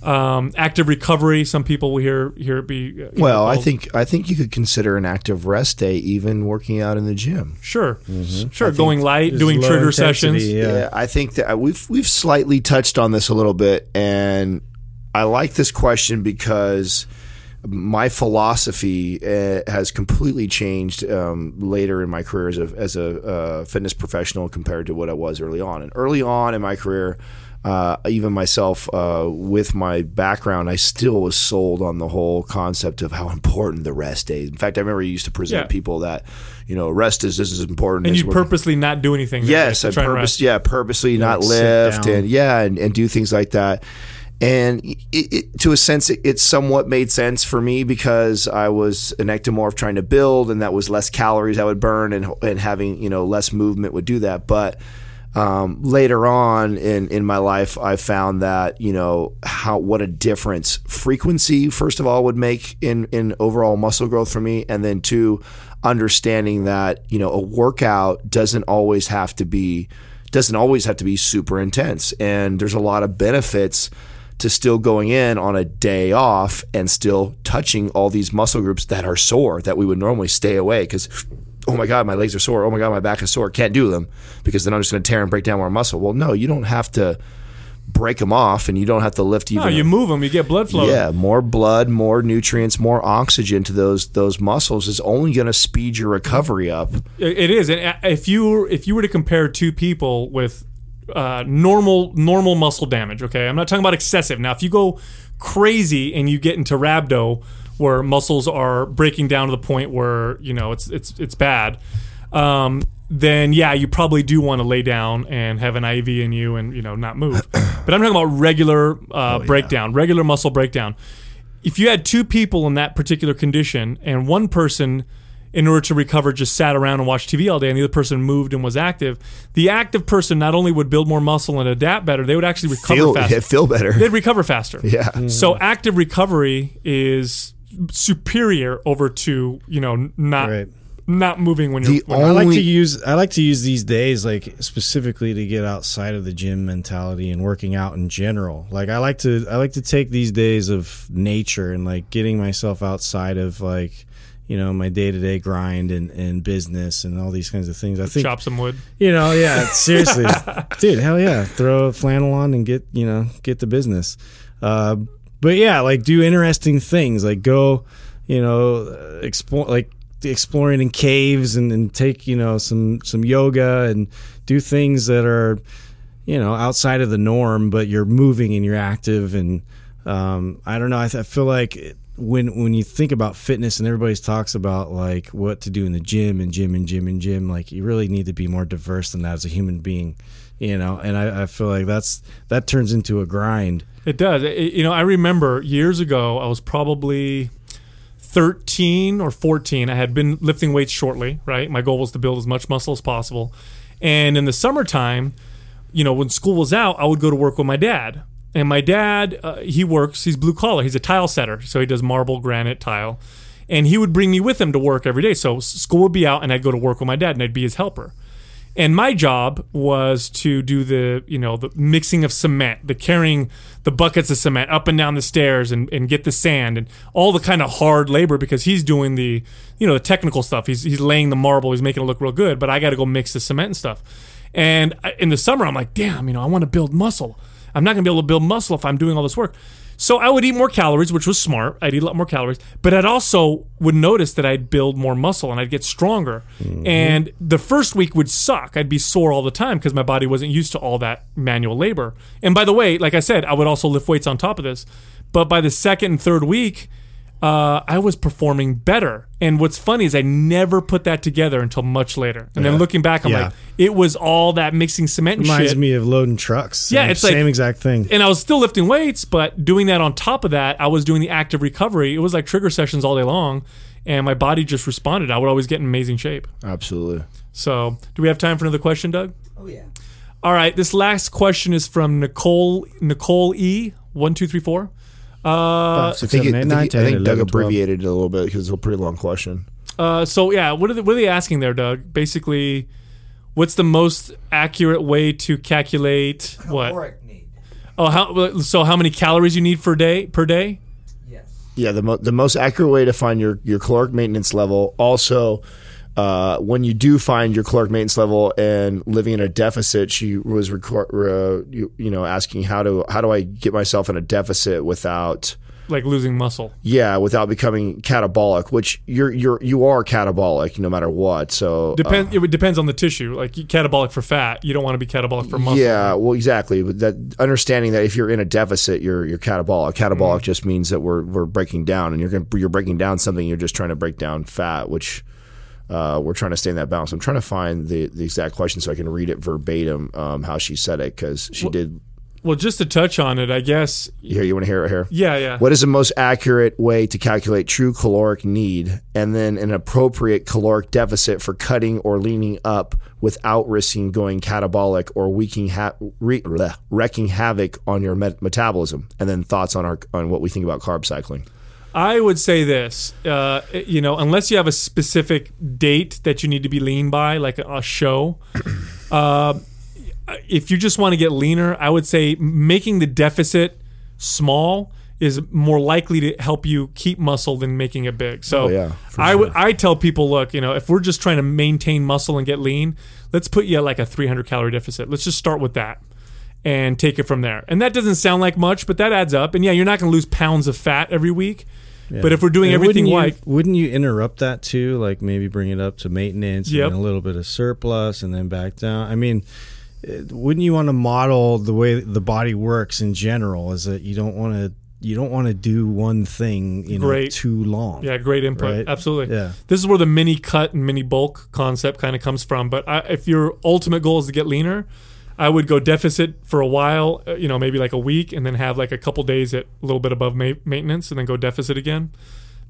Um, active recovery. Some people will hear hear it be. uh, you know, Well, I think I think you could consider an active rest day even working out in the gym. sure, sure. Going light, doing trigger sessions. Yeah. I think that uh, we've we've slightly touched on this a little bit, and I like this question because my philosophy uh, has completely changed um, later in my career as a as a uh, fitness professional compared to what I was early on. And early on in my career, uh, even myself uh, with my background, I still was sold on the whole concept of how important the rest day. In fact, I remember I used to present Yeah. people that you know rest is just as important. And you purposely not do anything. Yes, I to purpose, yeah, purposely not lift and yeah, and, and do things like that. And it, it, to a sense, it, it somewhat made sense for me because I was an ectomorph trying to build, and that was less calories I would burn, and and having you know less movement would do that. But um, later on in, in my life, I found that you know how what a difference frequency first of all would make in in overall muscle growth for me, and then two, understanding that you know a workout doesn't always have to be doesn't always have to be super intense, and there's a lot of benefits to still going in on a day off and still touching all these muscle groups that are sore that we would normally stay away because oh my god my legs are sore. Oh my god my back is sore. Can't do them because then i'm just going to tear and break down more muscle. Well no you don't have to break them off and you don't have to lift even No, you move them, you get blood flow. yeah more blood more nutrients more oxygen to those those muscles is only going to speed your recovery up. It is, and if you if you were to compare two people with uh, normal normal muscle damage, okay, I'm not talking about excessive. Now, if you go crazy and you get into rhabdo, where muscles are breaking down to the point where you know it's it's it's bad, um, then yeah, you probably do want to lay down and have an IV in you and you know not move. but I'm talking about regular uh, breakdown, regular muscle breakdown. If you had two people in that particular condition and one person in order to recover just sat around and watched TV all day and the other person moved and was active, the active person not only would build more muscle and adapt better, they would actually recover feel faster. yeah, feel better They'd recover faster. yeah So active recovery is superior over to, you know, not Right. not moving when you're The when- I like to use I like to use these days like specifically to get outside of the gym mentality and working out in general. Like I like to I like to take these days of nature and like getting myself outside of like you know my day to day grind and, and business and all these kinds of things. I think chop some wood. you know yeah seriously, dude hell yeah throw a flannel on and get you know get the business. Uh, but yeah, like do interesting things like go you know uh, explore like exploring in caves and, and take you know some some yoga and do things that are you know outside of the norm but you're moving and you're active and um, i don't know I, th- I feel like it- when when you think about fitness and everybody talks about like what to do in the gym and gym and gym and gym like you really need to be more diverse than that as a human being you know and i, I feel like that's that turns into a grind It does. It- you know, I remember years ago, I was probably 13 or 14. I had been lifting weights shortly, right? My goal was to build as much muscle as possible. And in the summertime, you know, when school was out, I would go to work with my dad. And my dad, uh, he works, he's blue collar, he's a tile setter. So he does marble, granite, tile. And he would bring me with him to work every day. So school would be out, and I'd go to work with my dad, and I'd be his helper. And my job was to do the, you know, the mixing of cement, the carrying the buckets of cement up and down the stairs and, and get the sand and all the kind of hard labor because he's doing the, you know, the technical stuff. He's, he's laying the marble, he's making it look real good, but I got to go mix the cement and stuff. And in the summer, I'm like, damn, you know, I want to build muscle. I'm not going to be able to build muscle if I'm doing all this work. So I would eat more calories, which was smart. I'd eat a lot more calories, but I'd also would notice that I'd build more muscle and I'd get stronger. Mm-hmm. And the first week would suck. I'd be sore all the time because my body wasn't used to all that manual labor. And by the way, like I said, I would also lift weights on top of this. But by the second and third week, uh, I was performing better. And what's funny is I never put that together until much later. And then looking back, I'm Yeah. like, it was all that mixing cement and reminds shit. me of loading trucks Yeah, Same- it's like- same exact thing and I was still lifting weights, but doing that on top of that, I was doing the active recovery. It was like trigger sessions all day long, and my body just responded. I would always get in amazing shape. absolutely So, do we have time for another question, Doug? Oh yeah. All right, this last question is from Nicole Nicole E one two three four. Uh, Six, I think, seven, it- eight, I think, 10, I think Doug 11, 12. abbreviated it a little bit because it's a pretty long question. uh, so yeah, what are they, what are they asking there, Doug? Basically, what's the most accurate way to calculate what? Caloric need. Oh, how so? How many calories you need per day per day? Yes. Yeah, the mo- the most accurate way to find your your caloric maintenance level. Also, uh, when you do find your caloric maintenance level and living in a deficit, she was record, uh, you, you know asking how do how do I get myself in a deficit without Like losing muscle. yeah without becoming catabolic, which you're you're you are catabolic no matter what. So Depend. it depends on the tissue. Like catabolic for fat, you don't want to be catabolic for muscle. Yeah, well, exactly. But that understanding that if you're in a deficit, you're you're catabolic. Catabolic Mm-hmm. just means that we're we're breaking down, and you're going you're breaking down something. You're just trying to break down fat, which uh, we're trying to stay in that balance. I'm trying to find the the exact question so I can read it verbatim um, how she said it because she did Well, just to touch on it, I guess. Here, you want to hear it here? Yeah, yeah. What is the most accurate way to calculate true caloric need and then an appropriate caloric deficit for cutting or leaning up without risking going catabolic or wreaking, ha- re- bleh, wrecking havoc on your met- metabolism? And then thoughts on our on what we think about carb cycling. I would say this, uh, you know, unless you have a specific date that you need to be lean by, like a, a show, uh, if you just want to get leaner, I would say making the deficit small is more likely to help you keep muscle than making it big. So Oh, yeah, I would I tell people, look, you know, if we're just trying to maintain muscle and get lean, let's put you at like a 300 calorie deficit. Let's just start with that and take it from there. And that doesn't sound like much, but that adds up. And yeah, you're not going to lose pounds of fat every week. But if we're doing And everything wouldn't like you, wouldn't you interrupt that too? Like maybe bring it up to maintenance Yep. and a little bit of surplus, and then back down. I mean, eh, wouldn't you want to model the way the body works in general? Is that you don't want to you don't want to do one thing you know Great. too long. Yeah, great input. Right? Absolutely. Yeah. This is where the mini cut and mini bulk concept kind of comes from. But I, if your ultimate goal is to get leaner, I would go deficit for a while, uh, you know, maybe like a week, and then have like a couple days at a little bit above ma- maintenance, and then go deficit again.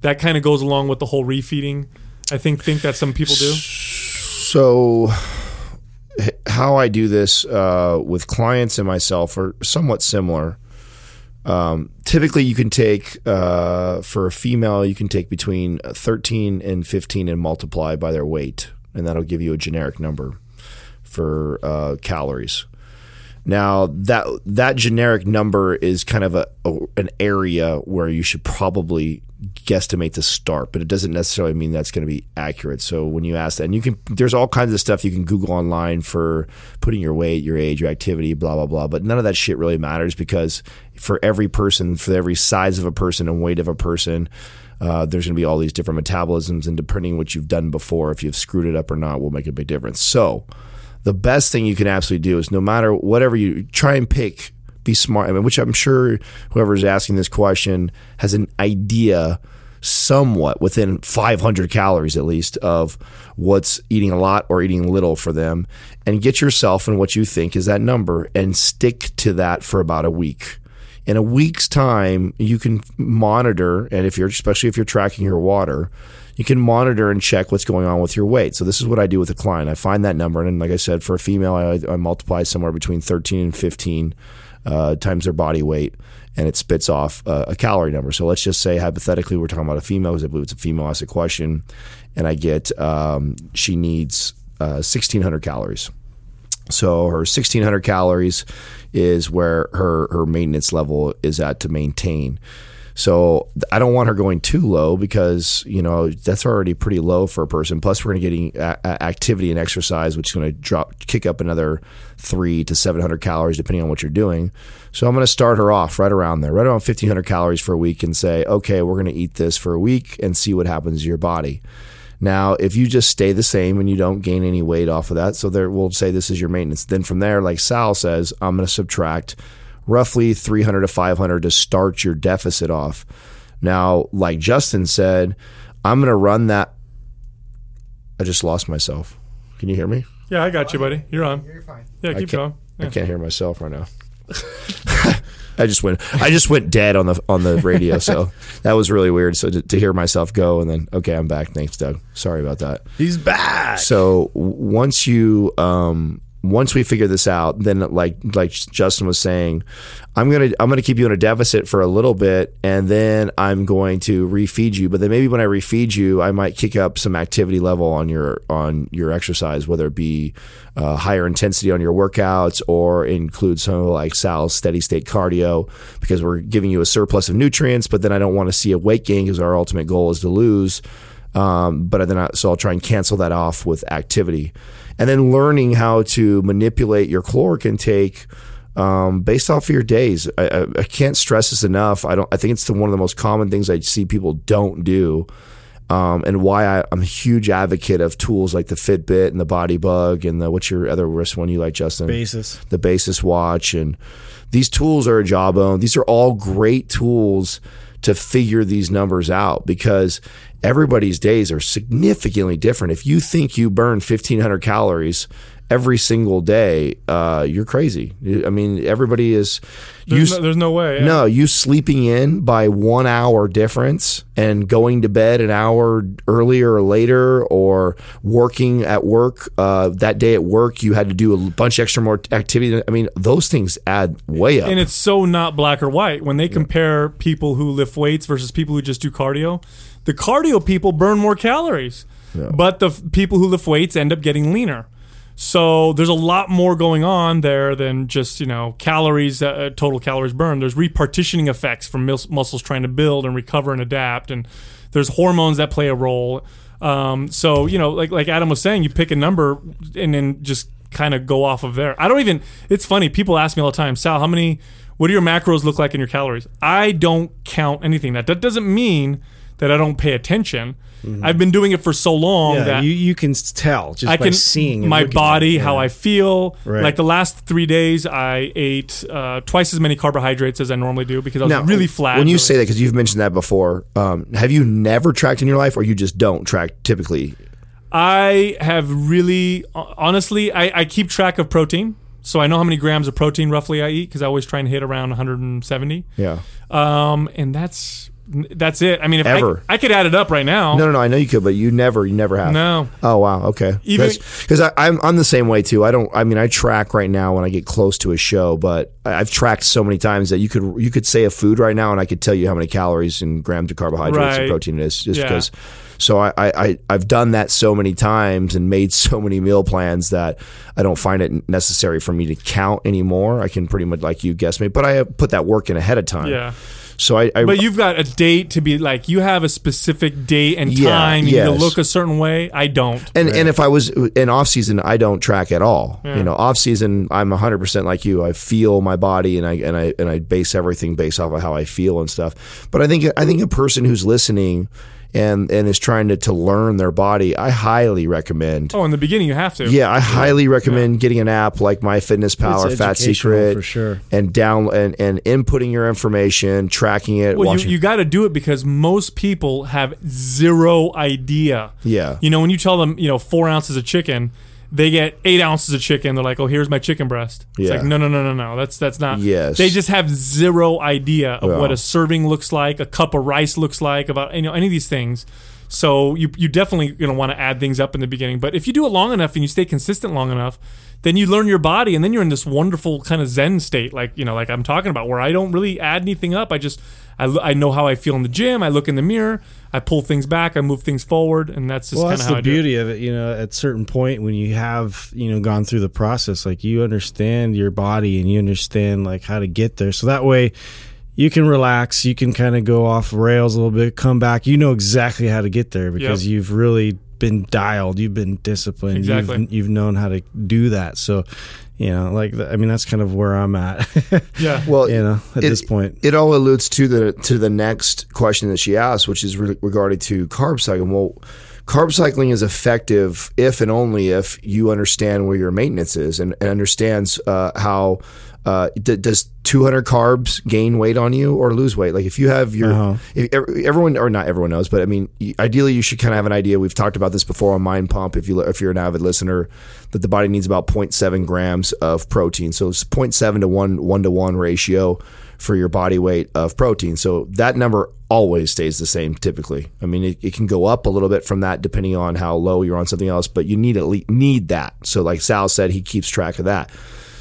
That kind of goes along with the whole refeeding. I think think that some people do. So, how I do this uh, with clients and myself are somewhat similar. Um, typically, you can take uh, for a female, you can take between 13 and 15 and multiply by their weight, and that'll give you a generic number for uh, calories. Now that that generic number is kind of a, a an area where you should probably guesstimate to start, but it doesn't necessarily mean that's going to be accurate. So when you ask that, and you can, there's all kinds of stuff you can Google online for putting your weight, your age, your activity, blah blah blah. But none of that shit really matters because for every person, for every size of a person and weight of a person, uh, there's going to be all these different metabolisms, and depending what you've done before, if you've screwed it up or not, will make a big difference. So the best thing you can absolutely do is no matter whatever you try and pick, be smart. I mean, which I'm sure whoever's asking this question has an idea somewhat within 500 calories at least of what's eating a lot or eating little for them and get yourself in what you think is that number and stick to that for about a week in a week's time you can monitor and if you're especially if you're tracking your water you can monitor and check what's going on with your weight. So this is what i do with a client. I find that number and like i said for a female i, I multiply somewhere between 13 and 15 uh, times their body weight and it spits off a, calorie number. So let's just say hypothetically we're talking about a female because i believe it's a female asked a question and i get um, she needs uh, 1600 calories. So her 1600 calories is where her her maintenance level is at to maintain. So I don't want her going too low because you know that's already pretty low for a person. Plus, we're going to get activity and exercise, which is going to drop kick up another three to seven hundred calories depending on what you're doing. So I'm going to start her off right around there, right around 1500 calories for a week, and say, okay, we're going to eat this for a week and see what happens to your body. Now, if you just stay the same and you don't gain any weight off of that, so there we'll say this is your maintenance. Then from there, like Sal says, I'm going to subtract roughly 300 to 500 to start your deficit off. Now, like Justin said, I'm going to run that. I just lost myself. Can you hear me? Yeah, I got you, buddy. You're on. You're fine. Yeah, I keep can't- going. I can't hear myself right now. I just went. I just went dead on the on the radio, so that was really weird. So to, to hear myself go and then okay, I'm back. Thanks, Doug. Sorry about that. He's back. So once you um, once we figure this out, then like like Justin was saying, I'm gonna I'm gonna keep you in a deficit for a little bit, and then I'm going to refeed you. But then maybe when I refeed you, I might kick up some activity level on your on your exercise, whether it be uh, higher intensity on your workouts or include some like Sal's steady state cardio because we're giving you a surplus of nutrients. But then I don't want to see a weight gain because our ultimate goal is to lose. Um, but then I, so I'll try and cancel that off with activity, and then learning how to manipulate your caloric intake um, based off of your days. I, I, I can't stress this enough. I don't. I think it's the, one of the most common things I see people don't do, um, and why I, I'm a huge advocate of tools like the Fitbit and the BodyBugg and the what's your other wrist one you like, Justin? Basis. the basis watch and these tools are a jawbone these are all great tools to figure these numbers out because everybody's days are significantly different if you think you burn 1500 calories every single day, uh, you're crazy. I mean, everybody is. There's, you- no, there's no way. yeah. no, you sleeping in by one hour difference and going to bed an hour earlier or later, or working at work uh, that day at work, you had to do a bunch extra more activity. I mean, those things add way up. And it's so not black or white. When they compare people who lift weights versus people who just do cardio, the cardio people burn more calories, but the f- people who lift weights end up getting leaner. So there's a lot more going on there than just you know calories, uh, uh, total calories burned. There's repartitioning effects from mus- muscles trying to build and recover and adapt, and there's hormones that play a role. Um, so you know, like like Adam was saying, you pick a number and then just kind of go off of there. I don't even. It's funny. People ask me all the time, Sal, how many? What do your macros look like in your calories? I don't count anything. That that doesn't mean that I don't pay attention. I've been doing it for so long Yeah, that you, you can tell just I by can seeing my body, how I feel. Right. Like the last three days, I ate uh, twice as many carbohydrates as I normally do because I was really flat. When you say that, because you've mentioned that before, um, have you never tracked in your life, or you just don't track typically? I have really, honestly, I, I keep track of protein. So I know how many grams of protein roughly I eat because I always try and hit around 170. Yeah. Um, and that's that's it. I mean, if Ever. I, I could add it up right now. No, no, no. I know you could, but you never, you never have. No. Oh wow. Okay. Even- because I'm I'm the same way too. I don't. I mean, I track right now when I get close to a show, but I've tracked so many times that you could you could say a food right now, and I could tell you how many calories and grams of carbohydrates and protein it is, just Yeah. because. So I, I, I I've done that so many times and made so many meal plans that I don't find it necessary for me to count anymore. I can pretty much like you guess me, but I put that work in ahead of time. Yeah. So I, I But you've got a date to be like, you have a specific date and Yeah, time. You need to look a certain way. I don't. And and if I was in off season, I don't track at all. You know, off season, I'm 100 percent like you. I feel my body, and I and I and I base everything based off of how I feel and stuff. But I think I think a person who's listening and and is trying to to learn their body, I highly recommend. oh, in the beginning, you have to. Yeah, I highly recommend getting an app like MyFitnessPal or It's Fat Secret for sure. and down and, and inputting your information, tracking it, Well, watching. you, you got to do it because most people have zero idea. Yeah. You know, when you tell them, you know, four ounces of chicken, they get eight ounces of chicken. They're like, "Oh, here's my chicken breast." It's Yeah. like, no, no, no, no, no. That's that's not. Yes. They just have zero idea of Yeah. what a serving looks like, a cup of rice looks like, about you know any of these things. So you you definitely gonna want to add things up in the beginning. But if you do it long enough and you stay consistent long enough, then you learn your body, and then you're in this wonderful kind of zen state, like you know, like I'm talking about, where I don't really add anything up. I just I, I know how I feel in the gym. I look in the mirror. I pull things back. I move things forward, and that's just well, kind that's of how the do it. beauty of it. You know, at a certain point when you have you know gone through the process, like you understand your body and you understand like how to get there. So that way, you can relax. You can kind of go off rails a little bit, come back. You know exactly how to get there because Yep. you've really been dialed. You've been disciplined. Exactly. You've, you've known how to do that. So, you know, like th- I mean, that's kind of where I'm at. Yeah. well, you know, at it- this point. it all alludes to the to the next question that she asked, which is re- regarding to carb cycling. Well, carb cycling is effective if and only if you understand where your maintenance is and, and understands uh, how. Uh, d- does 200 carbs gain weight on you or lose weight? Like if you have your, Uh-huh. if, everyone or not everyone knows, but I mean, ideally you should kind of have an idea. We've talked about this before on Mind Pump. If you if you're an avid listener, that the body needs about 0.7 grams of protein. So it's 0.7 to one one to one ratio for your body weight of protein. So that number always stays the same typically. I mean, it, it can go up a little bit from that depending on how low you're on something else, but you need at least need that. So like Sal said, he keeps track of that.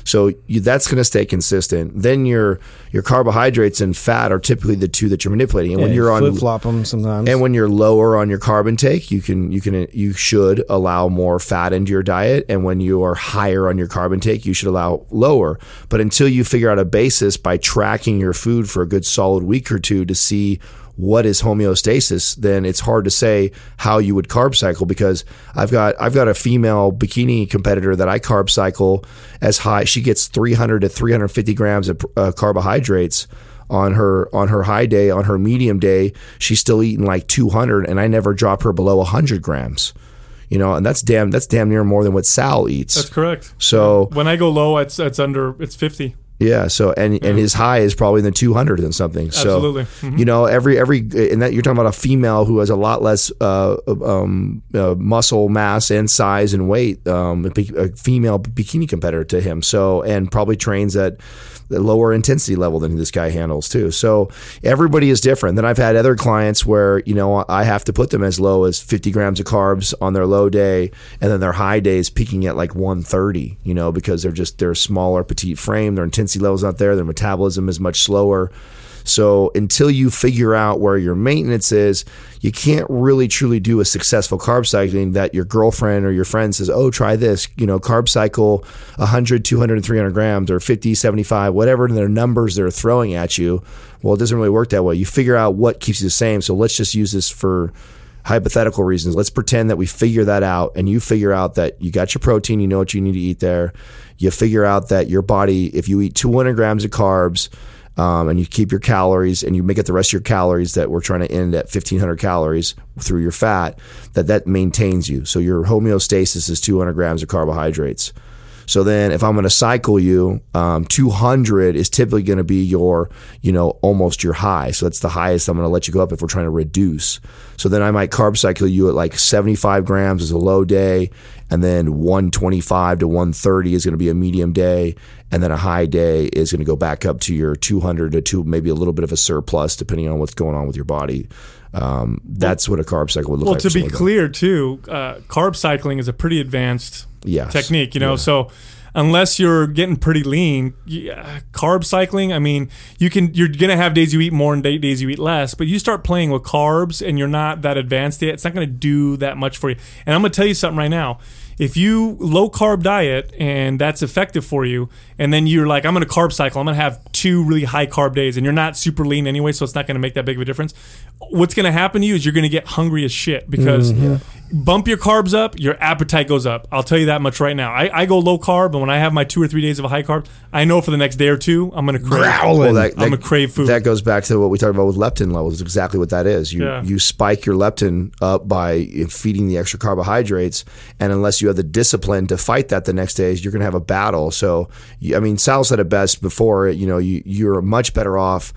So you, that's going to stay consistent. Then your your carbohydrates and fat are typically the two that you're manipulating. And when you're on flip flop them sometimes. and when you're lower on your carb intake, you can you can you should allow more fat into your diet. And when you are higher on your carb intake, you should allow lower. But until you figure out a basis by tracking your food for a good solid week or two to see what is homeostasis, then it's hard to say how you would carb cycle because I've got I've got a female bikini competitor that I carb cycle as high. She gets 300 to 350 grams of uh, carbohydrates on her on her high day on her medium day she's still eating like 200 and i never drop her below 100 grams you know and that's damn that's damn near more than what sal eats That's correct. so When I go low, it's it's under it's fifty. Yeah. So and and his high is probably in the 200 and something. So Absolutely. Mhm. you know every every and that you're talking about a female who has a lot less uh, um, uh, muscle mass and size and weight. Um, a, a female bikini competitor to him. So and probably trains at the lower intensity level than this guy handles too. So everybody is different. Then I've had other clients where you know I have to put them as low as 50 grams of carbs on their low day, and then their high day is peaking at like 130. You know because they're just they're smaller, petite frame. Their intensity level's out there. Their metabolism is much slower. So until you figure out where your maintenance is, you can't really truly do a successful carb cycling that your girlfriend or your friend says, "Oh, try this." You know, carb cycle 100, 200, 300 grams or 50, 75, whatever their numbers they're throwing at you. Well, it doesn't really work that way. You figure out what keeps you the same. So let's just use this for hypothetical reasons. Let's pretend that we figure that out and you figure out that you got your protein, you know what you need to eat there. You figure out that your body, if you eat 200 grams of carbs, um, and you keep your calories and you make it the rest of your calories that we're trying to end at 1500 calories through your fat, that that maintains you. So your homeostasis is 200 grams of carbohydrates. So then, if I'm going to cycle you, um, 200 is typically going to be your, you know, almost your high. So that's the highest I'm going to let you go up if we're trying to reduce. So then I might carb cycle you at like 75 grams as a low day, and then 125 to 130 is going to be a medium day, and then a high day is going to go back up to your 200 to two, maybe a little bit of a surplus depending on what's going on with your body. Um, that's what a carb cycle would look like. Well, to be someone like that. clear, too, uh, carb cycling is a pretty advanced Yes. technique, you know. Yeah. So unless you're getting pretty lean, yeah, uh, carb cycling. I mean, you can you're gonna have days you eat more and days you eat less, but you start playing with carbs and you're not that advanced yet. It's not gonna do that much for you. And I'm gonna tell you something right now. If you low carb diet and that's effective for you, and then you're like, I'm gonna carb cycle, I'm gonna have two really high carb days, and you're not super lean anyway, so it's not gonna make that big of a difference. What's gonna happen to you is you're gonna get hungry as shit because mm-hmm. Bump your carbs up, your appetite goes up. I'll tell you that much right now. I, I go low carb, and when I have my two or three days of a high carb, I know for the next day or two, I'm gonna crave. Well, that, I'm that- gonna crave food. That goes back to what we talked about with leptin levels. It's exactly what that is. You Yeah. you spike your leptin up by feeding the extra carbohydrates, and unless you have the discipline to fight that the next days, you're going to have a battle. So, I mean, Sal said it best before. You know, you you're much better off.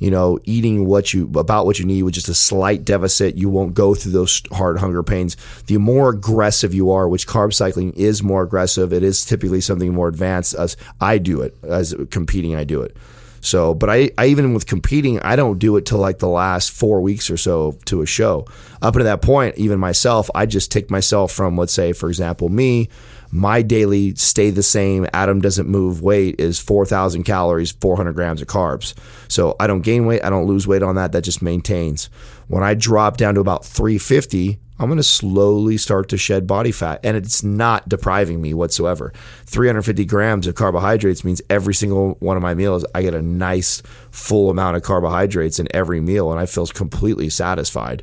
You know, eating what you about what you need with just a slight deficit, you won't go through those hard hunger pains. The more aggressive you are, which carb cycling is more aggressive, it is typically something more advanced. As I do it, as competing, I do it. So, but I, I even with competing, I don't do it till like the last four weeks or so to a show. Up until that point, even myself, I just take myself from, let's say, for example, me, my daily stay the same. Adam doesn't move weight is 4,000 calories, 400 grams of carbs. So I don't gain weight. I don't lose weight on that. That just maintains. When I drop down to about 350, I'm going to slowly start to shed body fat, and it's not depriving me whatsoever. 350 grams of carbohydrates means every single one of my meals, I get a nice full amount of carbohydrates in every meal, and I feel completely satisfied.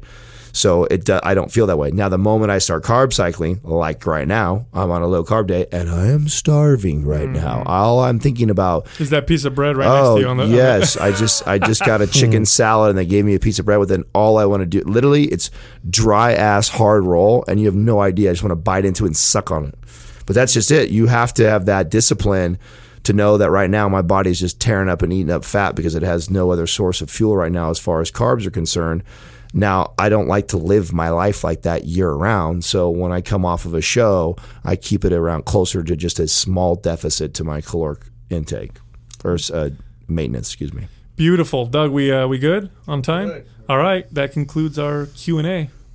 So it, do- I don't feel that way. Now, the moment I start carb cycling, like right now, I'm on a low carb day, and I am starving right now. Mm-hmm. All I'm thinking about Is that piece of bread right next Oh to you oh, on the? yes, I just I just got a chicken salad and they gave me a piece of bread with it. And all I want to do, literally, it's dry ass hard roll, and you have no idea. I just want to bite into it and suck on it. But that's just it. You have to have that discipline to know that right now my body is just tearing up and eating up fat because it has no other source of fuel right now as far as carbs are concerned. Now, I don't like to live my life like that year round. So when I come off of a show, I keep it around closer to just a small deficit to my caloric intake or uh, maintenance, excuse me. Beautiful, Doug. We uh, we good on time? All right. That concludes our Q and A.